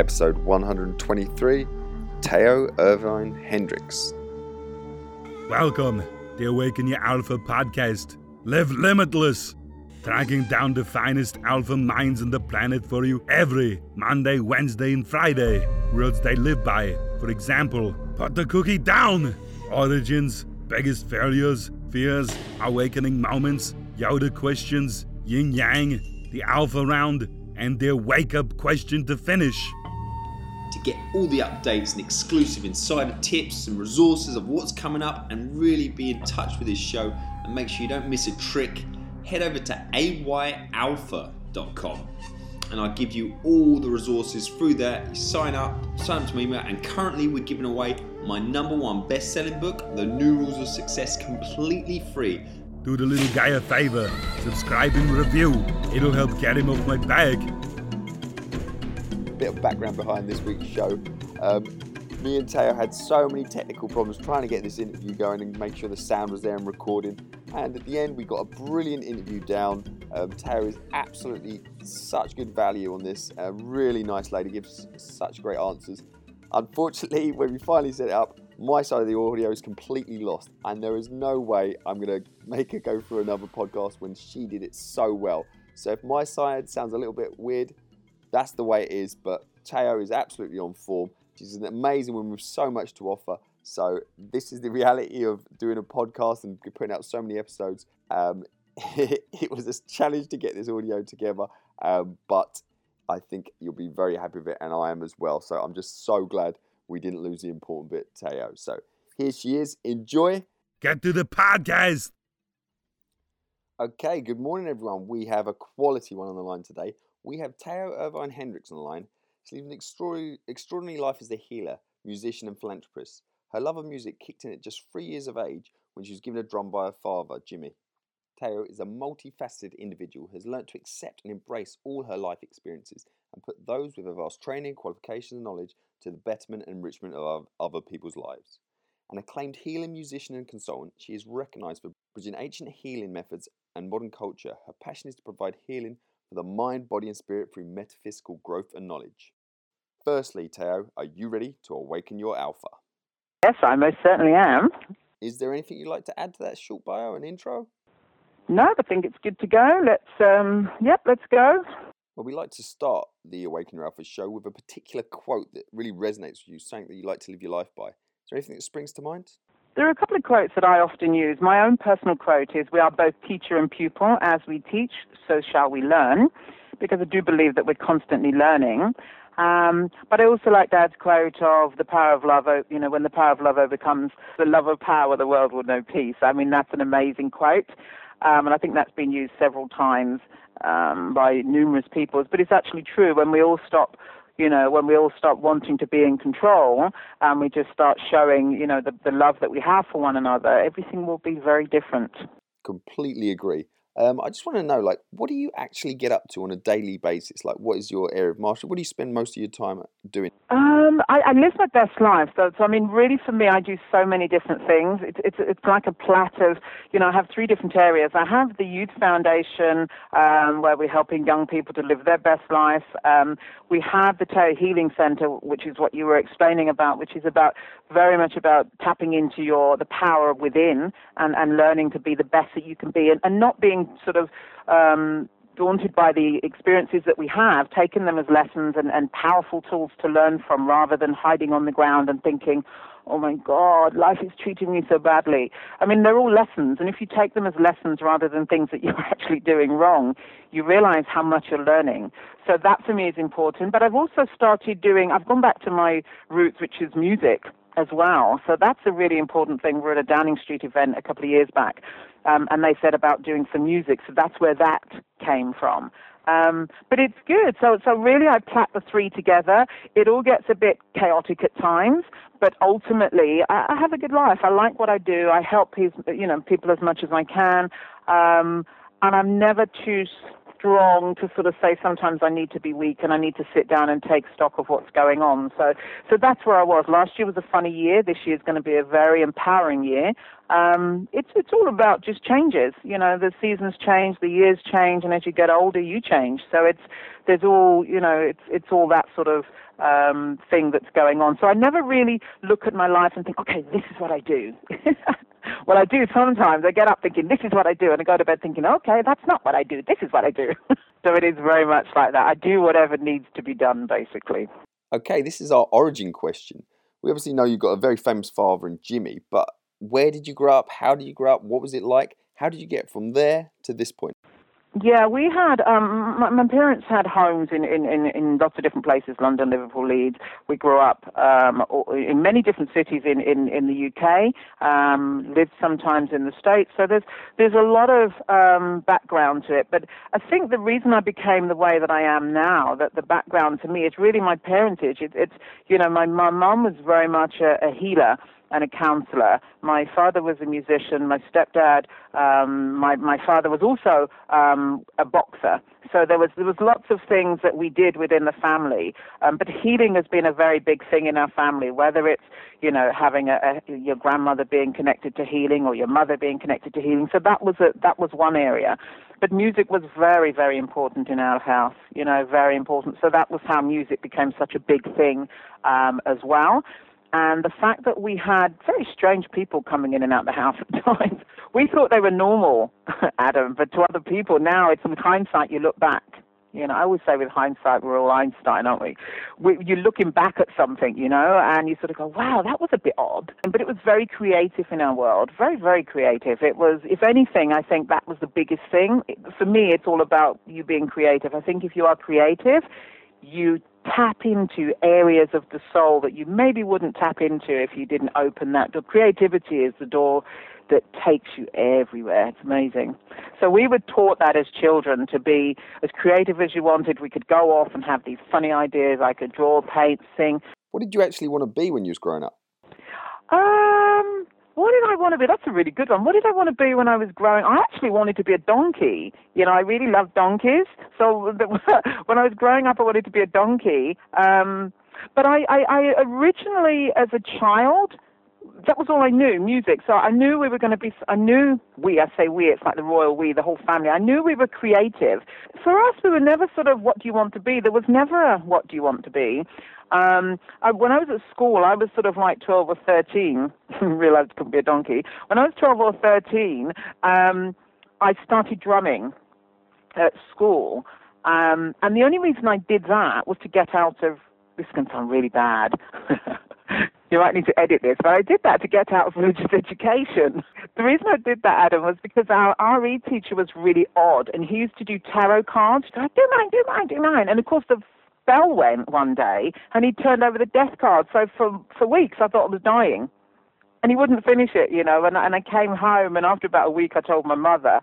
episode 123 Teo Irvine Hendrix. Welcome, the Awaken Your Alpha podcast. Live limitless, tracking down the finest alpha minds on the planet for you every Monday, Wednesday, and Friday. Words they live by. For example, put the cookie down. Origins, biggest failures, fears, awakening moments, Yoda questions, yin yang, the alpha round, and their wake up question to finish. To get all the updates and exclusive insider tips and resources of what's coming up and really be in touch with this show and make sure you don't miss a trick, head over to ayalpha.com and I'll give you all the resources through there. You sign up, sign up to my email, and currently we're giving away my number one best selling book, The New Rules of Success, completely free. Do the little guy a favor, subscribe and review. It'll help get him off my back. Bit of background behind this week's show. Um, me and Teo had so many technical problems trying to get this interview going and make sure the sound was there and recording. And at the end, we got a brilliant interview down. Um, Teo is absolutely such good value on this. A really nice lady, gives such great answers. Unfortunately, when we finally set it up, my side of the audio is completely lost, and there is no way I'm going to make her go through another podcast when she did it so well. So if my side sounds a little bit weird, that's the way it is. But Teo is absolutely on form. She's an amazing woman with so much to offer. So this is the reality of doing a podcast and putting out so many episodes. Um, it, was a challenge to get this audio together, um, but I think you'll be very happy with it, and I am as well. So I'm just so glad we didn't lose the important bit, Teo. So here she is. Enjoy. Get to the podcast. Okay, good morning, everyone. We have a quality one on the line today. We have Teo Irvine Hendrix on the line. She lived an extraordinary, life as a healer, musician, and philanthropist. Her love of music kicked in at just three years of age when she was given a drum by her father, Jimmy. Teo is a multifaceted individual who has learnt to accept and embrace all her life experiences and put those with her vast training, qualifications, and knowledge to the betterment and enrichment of other people's lives. An acclaimed healing musician and consultant, she is recognised for bridging ancient healing methods and modern culture. Her passion is to provide healing for the mind, body, and spirit through metaphysical growth and knowledge. Firstly, Teo, are you ready to awaken your alpha? Yes, I most certainly am. Is there anything you'd like to add to that short bio and intro? No, I think it's good to go. Let's, um, yep, let's go. Well, we like to start the Awaken Your Alpha show with a particular quote that really resonates with you, something that you like to live your life by. Is there anything that springs to mind? There are a couple of quotes that I often use. My own personal quote is We are both teacher and pupil. As we teach, so shall we learn, because I do believe that we're constantly learning. Um, but I also like Dad's quote of the power of love, you know, when the power of love overcomes the love of power, the world will know peace. I mean, that's an amazing quote. Um, and I think that's been used several times um, by numerous peoples. But it's actually true when we all stop you know, when we all stop wanting to be in control and we just start showing, you know, the, the love that we have for one another, everything will be very different. Completely agree. Um, I just want to know, like, what do you actually get up to on a daily basis? Like, what is your area of mastery? What do you spend most of your time doing? Um, I, I live my best life. So, so, I mean, really, for me, I do so many different things. It's, it's, it's like a plot of, you know, I have three different areas. I have the Youth Foundation, um, where we're helping young people to live their best life. Um, we have the Teo Healing Center, which is what you were explaining about, which is about very much about tapping into your the power within and, and learning to be the best that you can be, and, and not being sort of um, daunted by the experiences that we have, taken them as lessons and, and powerful tools to learn from rather than hiding on the ground and thinking, oh my God, life is treating me so badly. I mean, they're all lessons, and if you take them as lessons rather than things that you're actually doing wrong, you realize how much you're learning. So that for me is important. But I've also started doing, I've gone back to my roots, which is music as well. So that's a really important thing. We are at a Downing Street event a couple of years back, um, and they said about doing some music. So that's where that came from. Um, but it's good. So, so really, I plat the three together. It all gets a bit chaotic at times, but ultimately, I, I have a good life. I like what I do. I help people, you know, people as much as I can, um, and I'm never too strong to sort of say sometimes I need to be weak and I need to sit down and take stock of what's going on. So, so that's where I was. Last year was a funny year. This year is going to be a very empowering year. Um, it's it's all about just changes. You know, the seasons change, the years change, and as you get older, you change. So it's there's all you know, it's it's all that sort of um, thing that's going on. So I never really look at my life and think, okay, this is what I do. well, I do sometimes. I get up thinking, this is what I do, and I go to bed thinking, okay, that's not what I do. This is what I do. so it is very much like that. I do whatever needs to be done, basically. Okay, this is our origin question. We obviously know you've got a very famous father in Jimmy, but where did you grow up? How did you grow up? What was it like? How did you get from there to this point? Yeah, we had um, my, my parents had homes in, in, in, in lots of different places, London, Liverpool, Leeds. We grew up um, in many different cities in, in, in the UK, um, lived sometimes in the States. So there's there's a lot of um, background to it. But I think the reason I became the way that I am now, that the background to me is really my parentage. It, it's you know my my mum was very much a, a healer and a counselor. My father was a musician. My stepdad, um, my my father was also um, a boxer. So there was there was lots of things that we did within the family. Um, but healing has been a very big thing in our family. Whether it's you know having a, a, your grandmother being connected to healing or your mother being connected to healing. So that was a that was one area. But music was very very important in our house. You know, very important. So that was how music became such a big thing um, as well. And the fact that we had very strange people coming in and out the house at times, we thought they were normal, Adam, but to other people now, it's in hindsight, you look back. You know, I always say with hindsight, we're all Einstein, aren't we? we? You're looking back at something, you know, and you sort of go, wow, that was a bit odd. But it was very creative in our world, very, very creative. It was, if anything, I think that was the biggest thing. For me, it's all about you being creative. I think if you are creative, you tap into areas of the soul that you maybe wouldn't tap into if you didn't open that door. Creativity is the door that takes you everywhere. It's amazing. So we were taught that as children to be as creative as you wanted. We could go off and have these funny ideas. I could draw, paint, sing. What did you actually want to be when you was growing up? Um, what did I want to be? That's a really good one. What did I want to be when I was growing? I actually wanted to be a donkey. You know, I really love donkeys. So when I was growing up, I wanted to be a donkey. Um, but I, I, I originally, as a child, that was all I knew, music. So I knew we were going to be, I knew we, I say we, it's like the royal we, the whole family. I knew we were creative. For us, we were never sort of, what do you want to be? There was never a, what do you want to be? Um, I, when I was at school, I was sort of like 12 or 13, realized I couldn't be a donkey. When I was 12 or 13, um, I started drumming at school. Um, and the only reason I did that was to get out of, this can sound really bad. you might need to edit this, but I did that to get out of religious education. The reason I did that, Adam, was because our RE teacher was really odd, and he used to do tarot cards. He'd go, do mine, do mine, do mine. And of course, the bell went one day, and he turned over the death card. So for for weeks, I thought I was dying and he wouldn't finish it, you know. And, and I came home, and after about a week, I told my mother.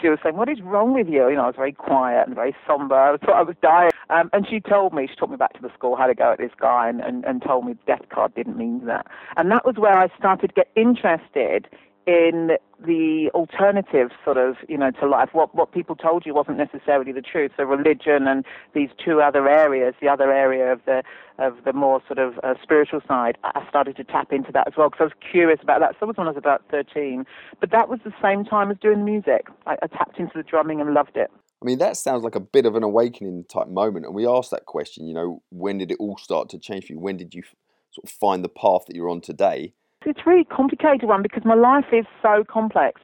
She was saying, "What is wrong with you?" You know, I was very quiet and very somber. I thought I was dying. Um, and she told me, she took me back to the school, had a go at this guy, and, and, and told me the death card didn't mean that. And that was where I started to get interested in the alternative sort of, you know, to life. What what people told you wasn't necessarily the truth. So religion and these two other areas, the other area of the of the more sort of uh, spiritual side, I started to tap into that as well because I was curious about that. So was when I was about 13. But that was the same time as doing music. I, I tapped into the drumming and loved it. I mean, that sounds like a bit of an awakening type moment. And we asked that question, you know, when did it all start to change for you? When did you sort of find the path that you're on today? It's a really complicated one because my life is so complex.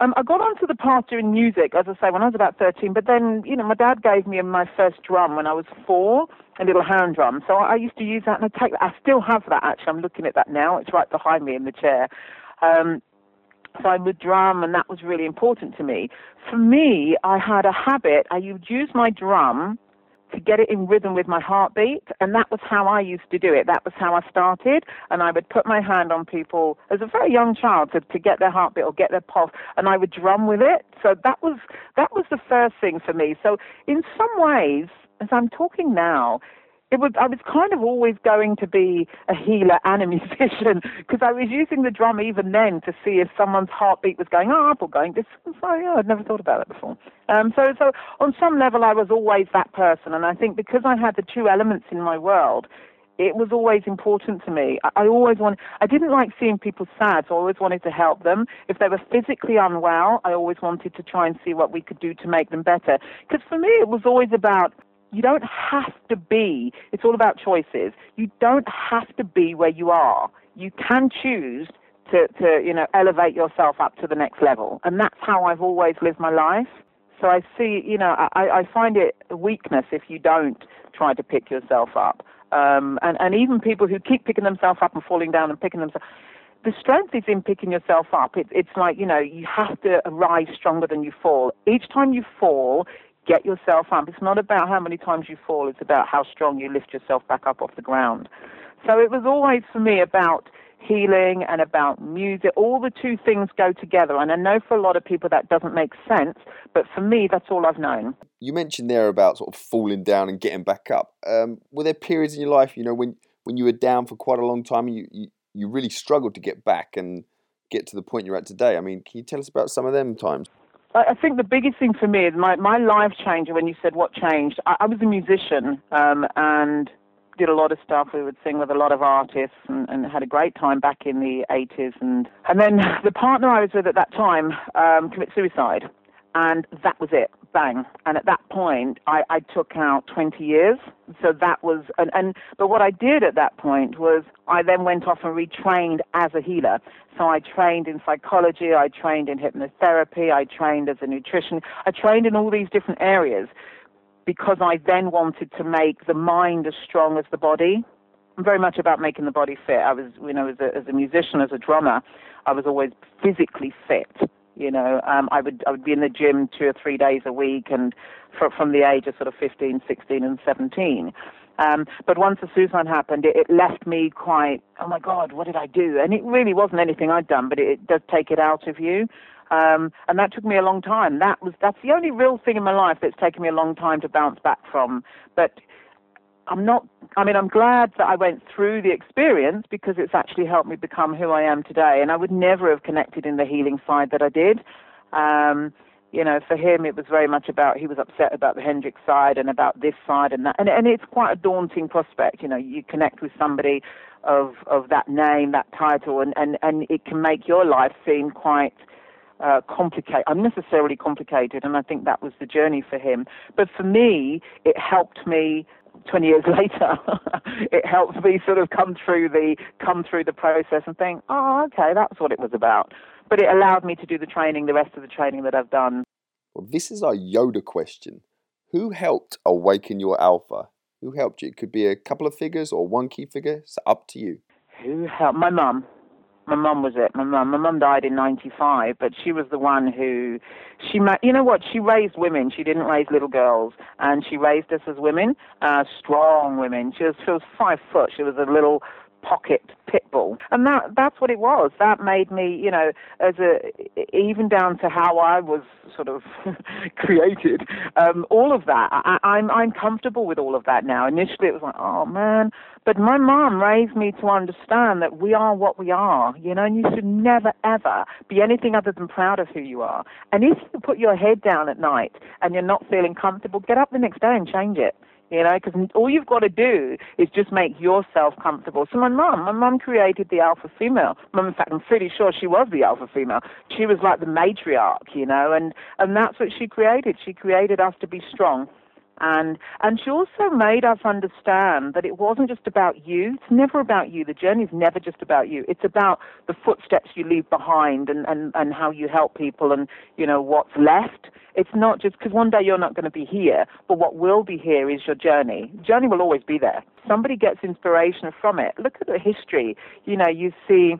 Um, I got onto the path doing music, as I say, when I was about 13, but then, you know, my dad gave me my first drum when I was four, a little hand drum. So I used to use that and I take that. I still have that actually. I'm looking at that now. It's right behind me in the chair. Um, I would drum and that was really important to me. For me, I had a habit. I would use my drum to get it in rhythm with my heartbeat. And that was how I used to do it. That was how I started. And I would put my hand on people as a very young child to, to get their heartbeat or get their pulse. And I would drum with it. So that was, that was the first thing for me. So in some ways, as I'm talking now, it was I was kind of always going to be a healer and a musician because I was using the drum even then to see if someone's heartbeat was going up or going this. So yeah, I'd never thought about that before. Um, so so on some level I was always that person, and I think because I had the two elements in my world, it was always important to me. I, I always wanted, I didn't like seeing people sad, so I always wanted to help them. If they were physically unwell, I always wanted to try and see what we could do to make them better. Because for me, it was always about you don't have to be, it's all about choices. You don't have to be where you are. You can choose to, to you know, elevate yourself up to the next level. And that's how I've always lived my life. So I see, you know, I, I find it a weakness if you don't try to pick yourself up. Um, and, and even people who keep picking themselves up and falling down and picking themselves, the strength is in picking yourself up. It, it's like, you know, you have to rise stronger than you fall. Each time you fall, get yourself up. It's not about how many times you fall, it's about how strong you lift yourself back up off the ground. So it was always for me about healing and about music. All the two things go together. And I know for a lot of people that doesn't make sense, but for me, that's all I've known. You mentioned there about sort of falling down and getting back up. Um, were there periods in your life, you know, when, when you were down for quite a long time and you, you, you really struggled to get back and get to the point you're at today? I mean, can you tell us about some of them times? I think the biggest thing for me is my, my life changer when you said what changed. I, I was a musician um, and did a lot of stuff. We would sing with a lot of artists and, and had a great time back in the 80s. And, and then the partner I was with at that time um, committed suicide. And that was it, bang. And at that point, I, I took out 20 years. So that was, and, and but what I did at that point was I then went off and retrained as a healer. So I trained in psychology, I trained in hypnotherapy, I trained as a nutrition, I trained in all these different areas because I then wanted to make the mind as strong as the body. I'm very much about making the body fit. I was, you know, as a, as a musician, as a drummer, I was always physically fit. You know, um, I would I would be in the gym two or three days a week, and for, from the age of sort of 15, 16, and 17. Um, but once the suicide happened, it, it left me quite, oh my God, what did I do? And it really wasn't anything I'd done, but it, it does take it out of you. Um, and that took me a long time. That was that's the only real thing in my life that's taken me a long time to bounce back from. But I'm not. I mean, I'm glad that I went through the experience because it's actually helped me become who I am today. And I would never have connected in the healing side that I did. Um, you know, for him, it was very much about he was upset about the Hendrix side and about this side and that, and and it's quite a daunting prospect. You know, you connect with somebody of of that name, that title, and and and it can make your life seem quite uh, complicated, unnecessarily complicated, and I think that was the journey for him. But for me, it helped me 20 years later, it helped me sort of come through the come through the process and think, oh, okay, that's what it was about. But it allowed me to do the training, the rest of the training that I've done. Well, this is our Yoda question. Who helped awaken your alpha? Who helped you? It could be a couple of figures or one key figure. It's up to you. Who helped? My mum my mum was it. My mum, my mum died in '95, but she was the one who, she, you know what? She raised women. She didn't raise little girls, and she raised us as women, uh, strong women. She was, she was five foot. She was a little pocket pit bull, and that that's what it was. That made me, you know, as a even down to how I was sort of created. Um, all of that, I, I'm I'm comfortable with all of that now. Initially, it was like, oh man, but my mom raised me to understand that we are what we are, you know, and you should never ever be anything other than proud of who you are. And if you put your head down at night and you're not feeling comfortable, get up the next day and change it you know, because all you've got to do is just make yourself comfortable. So my mum, my mum created the alpha female. Mum, in fact, I'm pretty sure she was the alpha female. She was like the matriarch, you know, and and that's what she created. She created us to be strong. And and she also made us understand that it wasn't just about you. It's never about you. The journey is never just about you. It's about the footsteps you leave behind and, and, and how you help people and you know what's left. It's not just because one day you're not going to be here, but what will be here is your journey. Journey will always be there. Somebody gets inspiration from it. Look at the history. You know, you see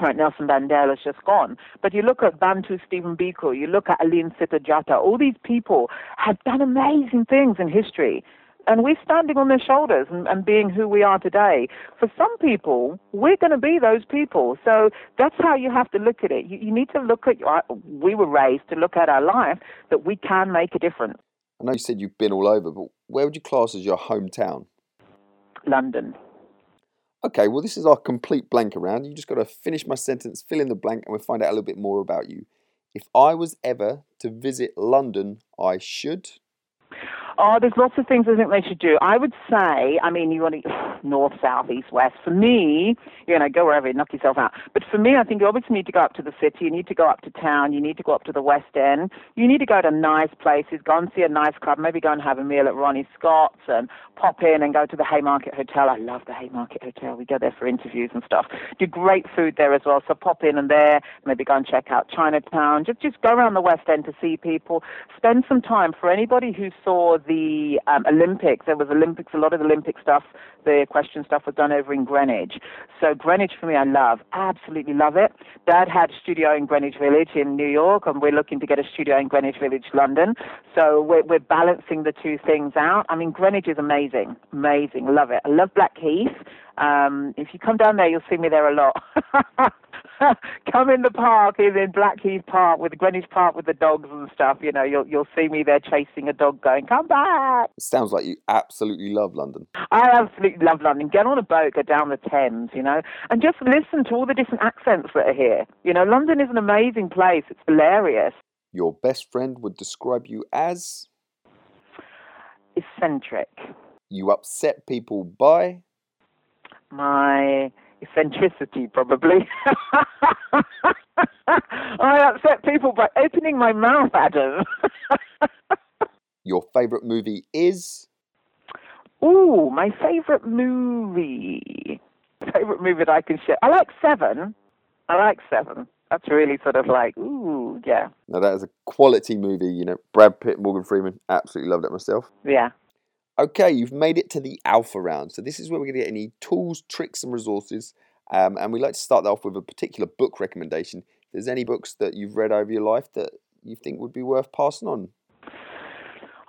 Right, Nelson Mandela's just gone. But you look at Bantu Stephen Biko, you look at Aline Sita all these people have done amazing things in history. And we're standing on their shoulders and, and being who we are today. For some people, we're going to be those people. So that's how you have to look at it. You, you need to look at, we were raised to look at our life that we can make a difference. I know you said you've been all over, but where would you class as your hometown? London. Okay, well, this is our complete blank around. You just got to finish my sentence, fill in the blank, and we'll find out a little bit more about you. If I was ever to visit London, I should. Oh, there's lots of things I think they should do. I would say, I mean, you want to north, south, east, west. For me, you know, go wherever, knock yourself out. But for me, I think you obviously need to go up to the city. You need to go up to town. You need to go up to the West End. You need to go to nice places. Go and see a nice club. Maybe go and have a meal at Ronnie Scott's and pop in and go to the Haymarket Hotel. I love the Haymarket Hotel. We go there for interviews and stuff. Do great food there as well. So pop in and there. Maybe go and check out Chinatown. Just just go around the West End to see people. Spend some time. For anybody who saw the um, Olympics, there was Olympics. A lot of Olympic stuff, the question stuff was done over in Greenwich. So Greenwich for me, I love. Absolutely love it. Dad had a studio in Greenwich Village in New York, and we're looking to get a studio in Greenwich Village, London. So we're, we're balancing the two things out. I mean, Greenwich is amazing, amazing. Love it. I love Blackheath. Um, if you come down there, you'll see me there a lot. come in the park, in, in Blackheath Park with Greenwich Park with the dogs and stuff. You know, you'll you'll see me there chasing a dog, going, "Come back!" Sounds like you absolutely love London. I absolutely love London. Get on a boat, go down the Thames, you know, and just listen to all the different accents that are here. You know, London is an amazing place. It's hilarious. Your best friend would describe you as eccentric. You upset people by my eccentricity, probably. I upset people by opening my mouth, Adam. Your favourite movie is? Ooh, my favourite movie. Favourite movie that I can share. I like Seven. I like Seven. That's really sort of like, ooh, yeah. Now that is a quality movie. You know, Brad Pitt, Morgan Freeman. Absolutely loved it myself. Yeah. Okay, you've made it to the alpha round. So this is where we're going to get any tools, tricks, and resources. Um, and we like to start that off with a particular book recommendation. If there's any books that you've read over your life that you think would be worth passing on.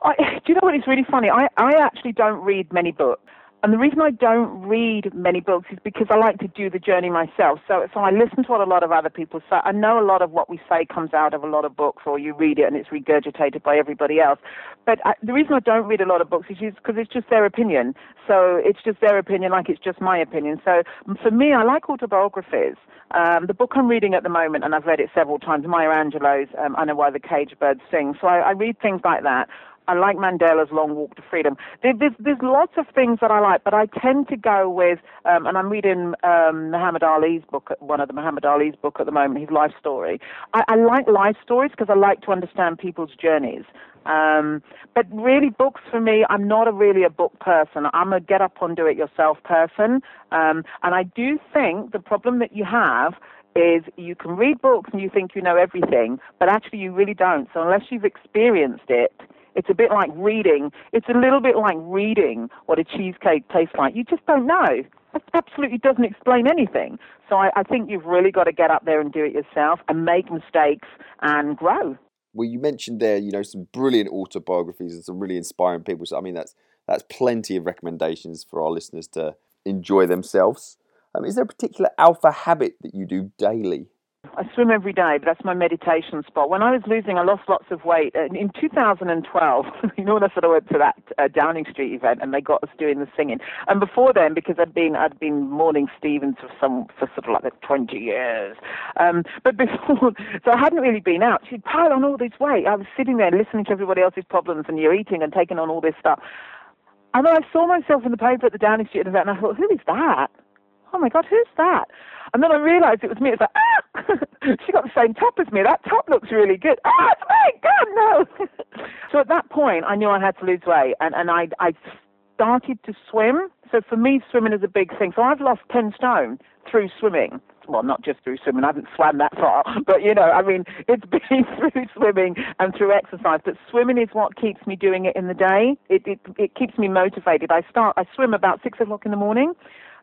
I, do you know what is really funny? I, I actually don't read many books. And the reason I don't read many books is because I like to do the journey myself. So, so I listen to what a lot of other people say. I know a lot of what we say comes out of a lot of books, or you read it and it's regurgitated by everybody else. But I, the reason I don't read a lot of books is because it's just their opinion. So it's just their opinion, like it's just my opinion. So for me, I like autobiographies. Um, the book I'm reading at the moment, and I've read it several times, Maya Angelou's um, I Know Why the Cage Birds Sing. So I, I read things like that. I like Mandela's Long Walk to Freedom. There, there's, there's lots of things that I like, but I tend to go with, um, and I'm reading um, Muhammad Ali's book, one of the Muhammad Ali's book at the moment, his life story. I, I like life stories because I like to understand people's journeys. Um, but really, books for me, I'm not a, really a book person. I'm a get up and do it yourself person. Um, and I do think the problem that you have is you can read books and you think you know everything, but actually you really don't. So unless you've experienced it, it's a bit like reading. It's a little bit like reading what a cheesecake tastes like. You just don't know. It absolutely doesn't explain anything. So I, I think you've really got to get up there and do it yourself and make mistakes and grow. Well, you mentioned there, you know, some brilliant autobiographies and some really inspiring people. So I mean, that's that's plenty of recommendations for our listeners to enjoy themselves. Um, is there a particular alpha habit that you do daily? I swim every day, but that's my meditation spot. When I was losing, I lost lots of weight. In 2012, you know, when I sort of went to that uh, Downing Street event, and they got us doing the singing. And before then, because I'd been I'd been mourning Stevens for some for sort of like 20 years. Um, but before, so I hadn't really been out. She'd piled on all this weight. I was sitting there listening to everybody else's problems, and you're eating and taking on all this stuff. And then I saw myself in the paper at the Downing Street event, and I thought, who is that? Oh my God, who's that? And then I realised it was me. It's like, ah, she got the same top as me. That top looks really good. Ah, it's me. God, no. so at that point, I knew I had to lose weight, and and I I started to swim. So for me, swimming is a big thing. So I've lost ten stone through swimming. Well, not just through swimming. I haven't swam that far, but you know, I mean, it's been through swimming and through exercise. But swimming is what keeps me doing it in the day. It it, it keeps me motivated. I start. I swim about six o'clock in the morning.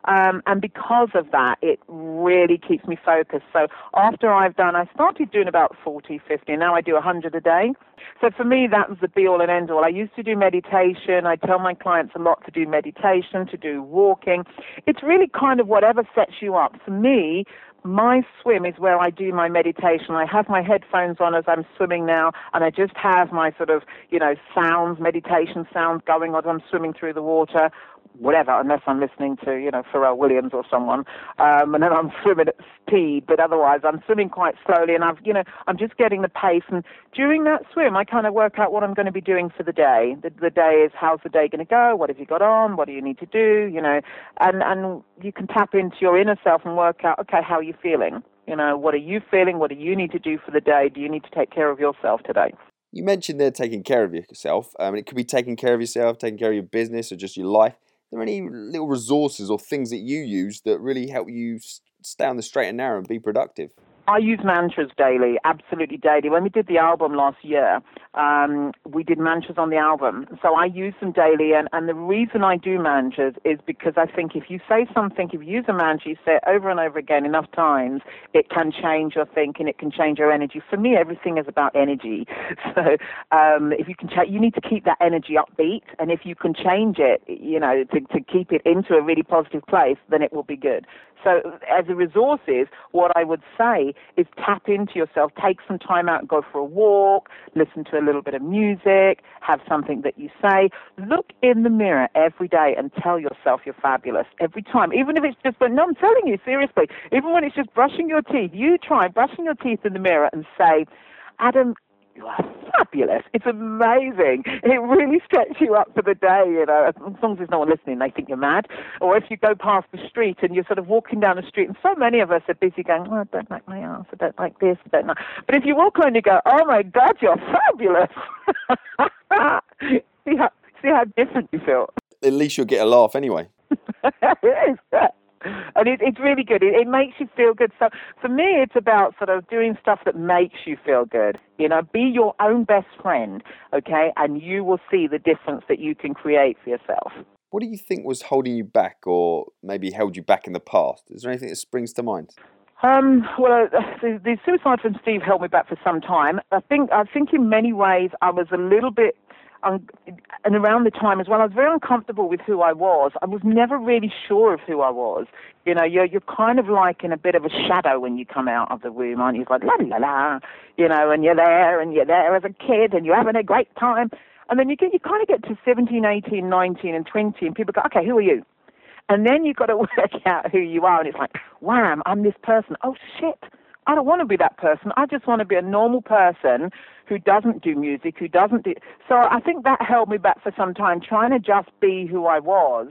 Um, and because of that, it really keeps me focused. So after I've done, I started doing about 40, 50. Now I do 100 a day. So for me, that was the be all and end all. I used to do meditation. I tell my clients a lot to do meditation, to do walking. It's really kind of whatever sets you up. For me, my swim is where I do my meditation. I have my headphones on as I'm swimming now, and I just have my sort of, you know, sounds, meditation sounds going on as I'm swimming through the water whatever, unless I'm listening to, you know, Pharrell Williams or someone, um, and then I'm swimming at speed. But otherwise, I'm swimming quite slowly, and I've, you know, I'm just getting the pace. And during that swim, I kind of work out what I'm going to be doing for the day. The, the day is how's the day going to go? What have you got on? What do you need to do? You know, and and you can tap into your inner self and work out, okay, how are you feeling? You know, what are you feeling? What do you need to do for the day? Do you need to take care of yourself today? You mentioned there taking care of yourself. Um, it could be taking care of yourself, taking care of your business, or just your life there any little resources or things that you use that really help you stay on the straight and narrow and be productive? I use mantras daily, absolutely daily. When we did the album last year, um, we did mantras on the album. So I use them daily. And, and the reason I do mantras is because I think if you say something, if you use a mantra, you say it over and over again enough times, it can change your thinking, it can change your energy. For me, everything is about energy. So um, if you can, you need to keep that energy upbeat. And if you can change it, you know, to, to keep it into a really positive place, then it will be good. So as a resources, what I would say is tap into yourself, take some time out go for a walk, listen to a little bit of music, have something that you say. Look in the mirror every day and tell yourself you're fabulous every time, even if it's just, but no, I'm telling you seriously, even when it's just brushing your teeth, you try brushing your teeth in the mirror and say, Adam, you are fabulous. It's amazing. It really stretches you up for the day, you know. As long as there's no one listening, they think you're mad. Or if you go past the street and you're sort of walking down the street, and so many of us are busy going, oh, I don't like my ass, I don't like this, I don't like. But if you walk on and you go, oh my God, you're fabulous. see, how, see how different you feel. At least you'll get a laugh anyway. it is and it, it's really good. It, it makes you feel good. So for me, it's about sort of doing stuff that makes you feel good. You know, be your own best friend, okay, and you will see the difference that you can create for yourself. What do you think was holding you back, or maybe held you back in the past? Is there anything that springs to mind? Um, well, uh, the, the suicide from Steve held me back for some time. I think I think in many ways I was a little bit um, and around the time as well, I was very uncomfortable with who I was. I was never really sure of who I was. You know, you're you're kind of like in a bit of a shadow when you come out of the womb, aren't you? It's like la la la, you know, and you're there and you're there as a kid and you're having a great time, and then you get you kind of get to 17, 18, 19, and 20, and people go, okay, who are you? And then you've got to work out who you are, and it's like, wham, I'm this person. Oh shit, I don't want to be that person. I just want to be a normal person who doesn't do music, who doesn't do. So I think that held me back for some time. Trying to just be who I was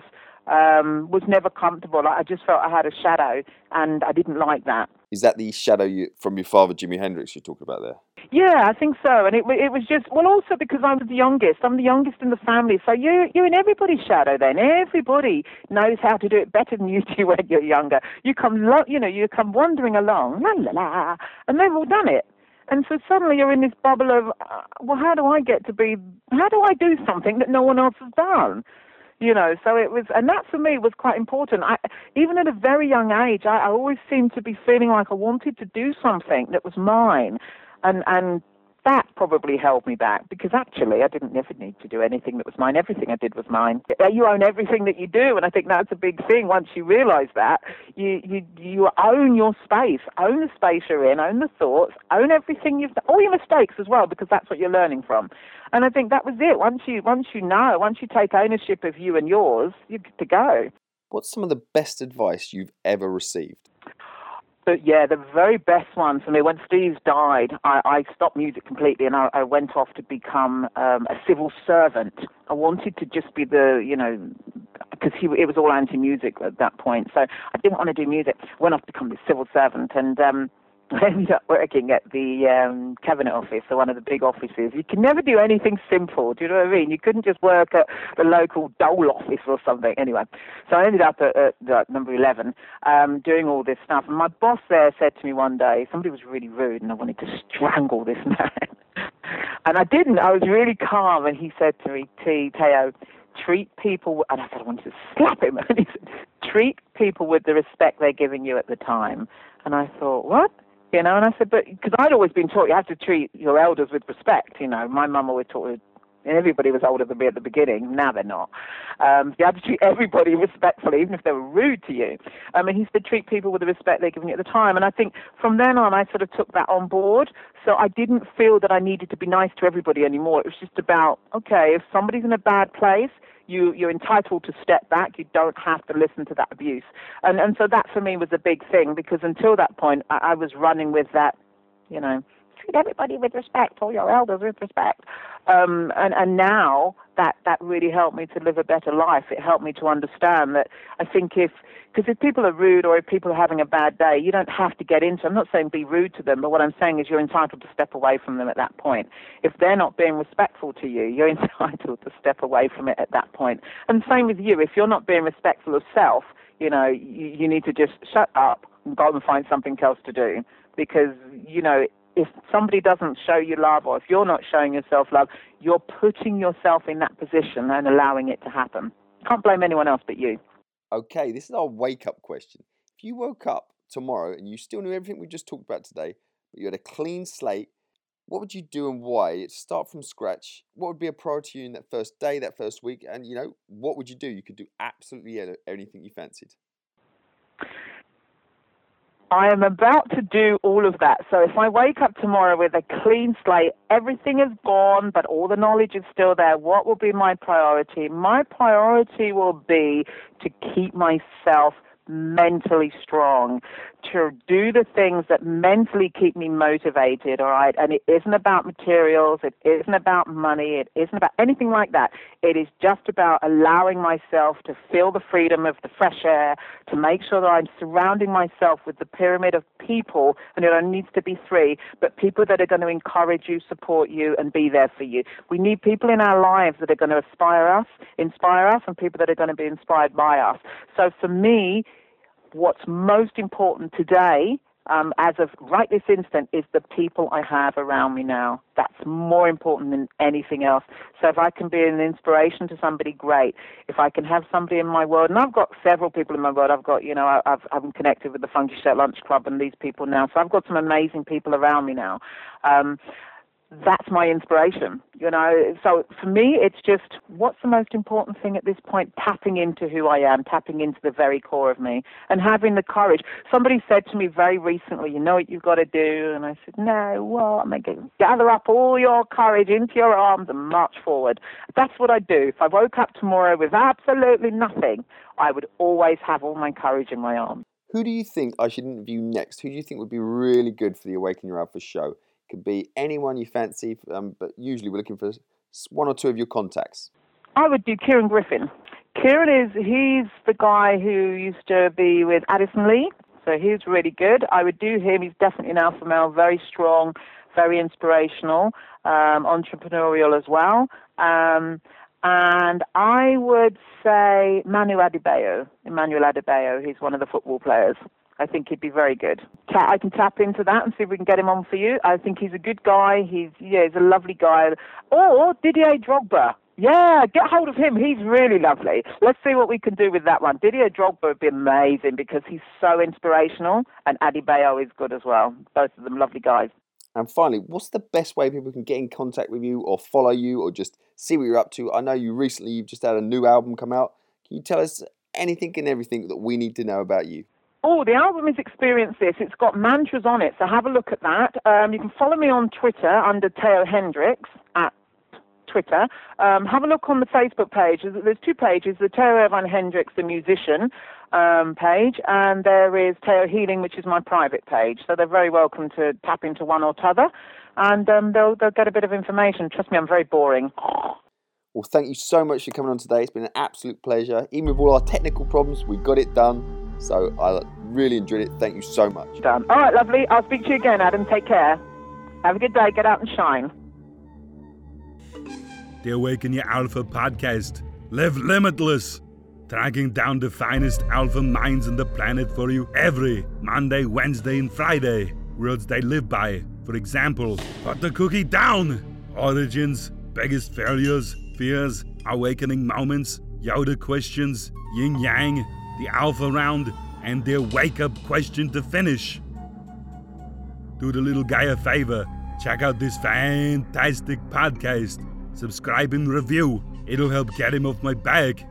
um, was never comfortable. I just felt I had a shadow, and I didn't like that. Is that the shadow you, from your father, Jimi Hendrix, you're talking about there? Yeah, I think so. And it it was just well, also because I was the youngest. I'm the youngest in the family, so you you're in everybody's shadow. Then everybody knows how to do it better than you do when you're younger. You come, lo- you know, you come wandering along, la la la, and they've all done it. And so suddenly you're in this bubble of, uh, well, how do I get to be? How do I do something that no one else has done? You know so it was and that for me was quite important. I even at a very young age i, I always seemed to be feeling like i wanted to do something that was mine and and that probably held me back because actually I didn't ever need to do anything that was mine. Everything I did was mine. You own everything that you do, and I think that's a big thing. Once you realise that, you you you own your space, own the space you're in, own the thoughts, own everything you've done, all your mistakes as well, because that's what you're learning from. And I think that was it. Once you once you know, once you take ownership of you and yours, you're good to go. What's some of the best advice you've ever received? But yeah, the very best one for me, when Steve died, I, I stopped music completely and I, I went off to become um, a civil servant. I wanted to just be the, you know, because he it was all anti-music at that point. So I didn't want to do music. Went off to become the civil servant and um, I ended up working at the um, cabinet office, so one of the big offices. You can never do anything simple. Do you know what I mean? You couldn't just work at the local dole office or something. Anyway, so I ended up at, at, at number 11 um, doing all this stuff. And my boss there said to me one day, somebody was really rude and I wanted to strangle this man. and I didn't. I was really calm. And he said to me, T, Teo, treat people, and I said I wanted to slap him. And he said, treat people with the respect they're giving you at the time. And I thought, what? You know. And I said, but because I'd always been taught you have to treat your elders with respect. You know, my mum always taught Everybody was older than me at the beginning. Now they're not. Um, you have to treat everybody respectfully, even if they were rude to you. I mean, he to treat people with the respect they're giving you at the time. And I think from then on, I sort of took that on board. So I didn't feel that I needed to be nice to everybody anymore. It was just about, okay, if somebody's in a bad place, you, you're entitled to step back. You don't have to listen to that abuse. And, and so that for me was a big thing because until that point, I, I was running with that, you know, treat everybody with respect, all your elders with respect. Um, and, and now that, that really helped me to live a better life. It helped me to understand that I think if, because if people are rude or if people are having a bad day, you don't have to get into, I'm not saying be rude to them, but what I'm saying is you're entitled to step away from them at that point. If they're not being respectful to you, you're entitled to step away from it at that point. And same with you. If you're not being respectful of self, you know, you, you need to just shut up and go and find something else to do because, you know, if somebody doesn't show you love or if you're not showing yourself love, you're putting yourself in that position and allowing it to happen. Can't blame anyone else but you. Okay, this is our wake up question. If you woke up tomorrow and you still knew everything we just talked about today, but you had a clean slate, what would you do and why? Start from scratch. What would be a priority in that first day, that first week? And, you know, what would you do? You could do absolutely anything you fancied. I am about to do all of that. So if I wake up tomorrow with a clean slate, everything is gone, but all the knowledge is still there, what will be my priority? My priority will be to keep myself mentally strong, to do the things that mentally keep me motivated, all right? And it isn't about materials, it isn't about money, it isn't about anything like that. It is just about allowing myself to feel the freedom of the fresh air, to make sure that I'm surrounding myself with the pyramid of people, and it only needs to be three, but people that are going to encourage you, support you, and be there for you. We need people in our lives that are going to inspire us, inspire us, and people that are going to be inspired by us. So for me, what's most important today, um, as of right this instant, is the people I have around me now. That's more important than anything else. So if I can be an inspiration to somebody, great. If I can have somebody in my world, and I've got several people in my world. I've got, you know, I've, I'm connected with the Funky Shirt Lunch Club and these people now. So I've got some amazing people around me now. Um, that's my inspiration, you know. So for me, it's just what's the most important thing at this point? Tapping into who I am, tapping into the very core of me, and having the courage. Somebody said to me very recently, "You know what you've got to do," and I said, "No, what?" I'm like, gather up all your courage into your arms and march forward. That's what I do. If I woke up tomorrow with absolutely nothing, I would always have all my courage in my arms. Who do you think I should interview next? Who do you think would be really good for the Awaken Your Alpha show? Could be anyone you fancy, um, but usually we're looking for one or two of your contacts. I would do Kieran Griffin. Kieran is he's the guy who used to be with Addison Lee, so he's really good. I would do him. He's definitely an alpha male, very strong, very inspirational, um, entrepreneurial as well. Um, and I would say Manu Adebayor, Emmanuel Adebayor. He's one of the football players. I think he'd be very good. I can tap into that and see if we can get him on for you. I think he's a good guy. He's yeah, he's a lovely guy. Or Didier Drogba. Yeah, get hold of him. He's really lovely. Let's see what we can do with that one. Didier Drogba would be amazing because he's so inspirational, and Adebayor is good as well. Both of them lovely guys. And finally, what's the best way people can get in contact with you or follow you or just see what you're up to? I know you recently you've just had a new album come out. Can you tell us anything and everything that we need to know about you? Oh, the album is Experience This. It's got mantras on it, so have a look at that. Um, you can follow me on Twitter under Theo Hendrix at Twitter. Um, have a look on the Facebook page. There's two pages: the Theo Evan Hendrix, the musician, um, page, and there is Theo Healing, which is my private page. So they're very welcome to tap into one or t'other, and um, they'll they'll get a bit of information. Trust me, I'm very boring. Well, thank you so much for coming on today. It's been an absolute pleasure. Even with all our technical problems, we got it done. So I really enjoyed it. Thank you so much. Done. All right, lovely. I'll speak to you again, Adam. Take care. Have a good day. Get out and shine. The Awaken Your Alpha podcast. Live limitless. Tracking down the finest alpha minds on the planet for you every Monday, Wednesday, and Friday. Words they live by. For example, put the cookie down. Origins, biggest failures, fears, awakening moments, Yoda questions, yin yang, the alpha round, and their wake up question to finish. Do the little guy a favor, check out this fantastic podcast subscribe and review. It'll help get him off my back.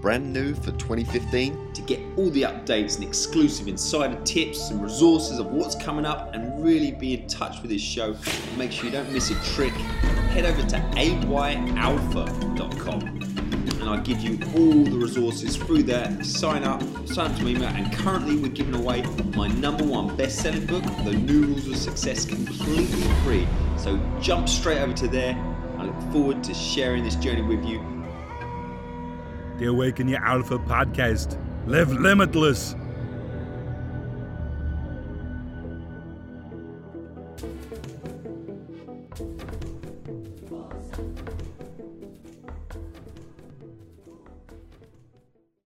Brand new for 2015. To get all the updates and exclusive insider tips and resources of what's coming up and really be in touch with this show, make sure you don't miss a trick. Head over to ayalpha.com and I'll give you all the resources through there. Sign up, sign up to email, and currently we're giving away my number one best-selling book, The New Rules of Success, completely free. So jump straight over to there. I look forward to sharing this journey with you. The Awaken Your Alpha podcast. Live limitless.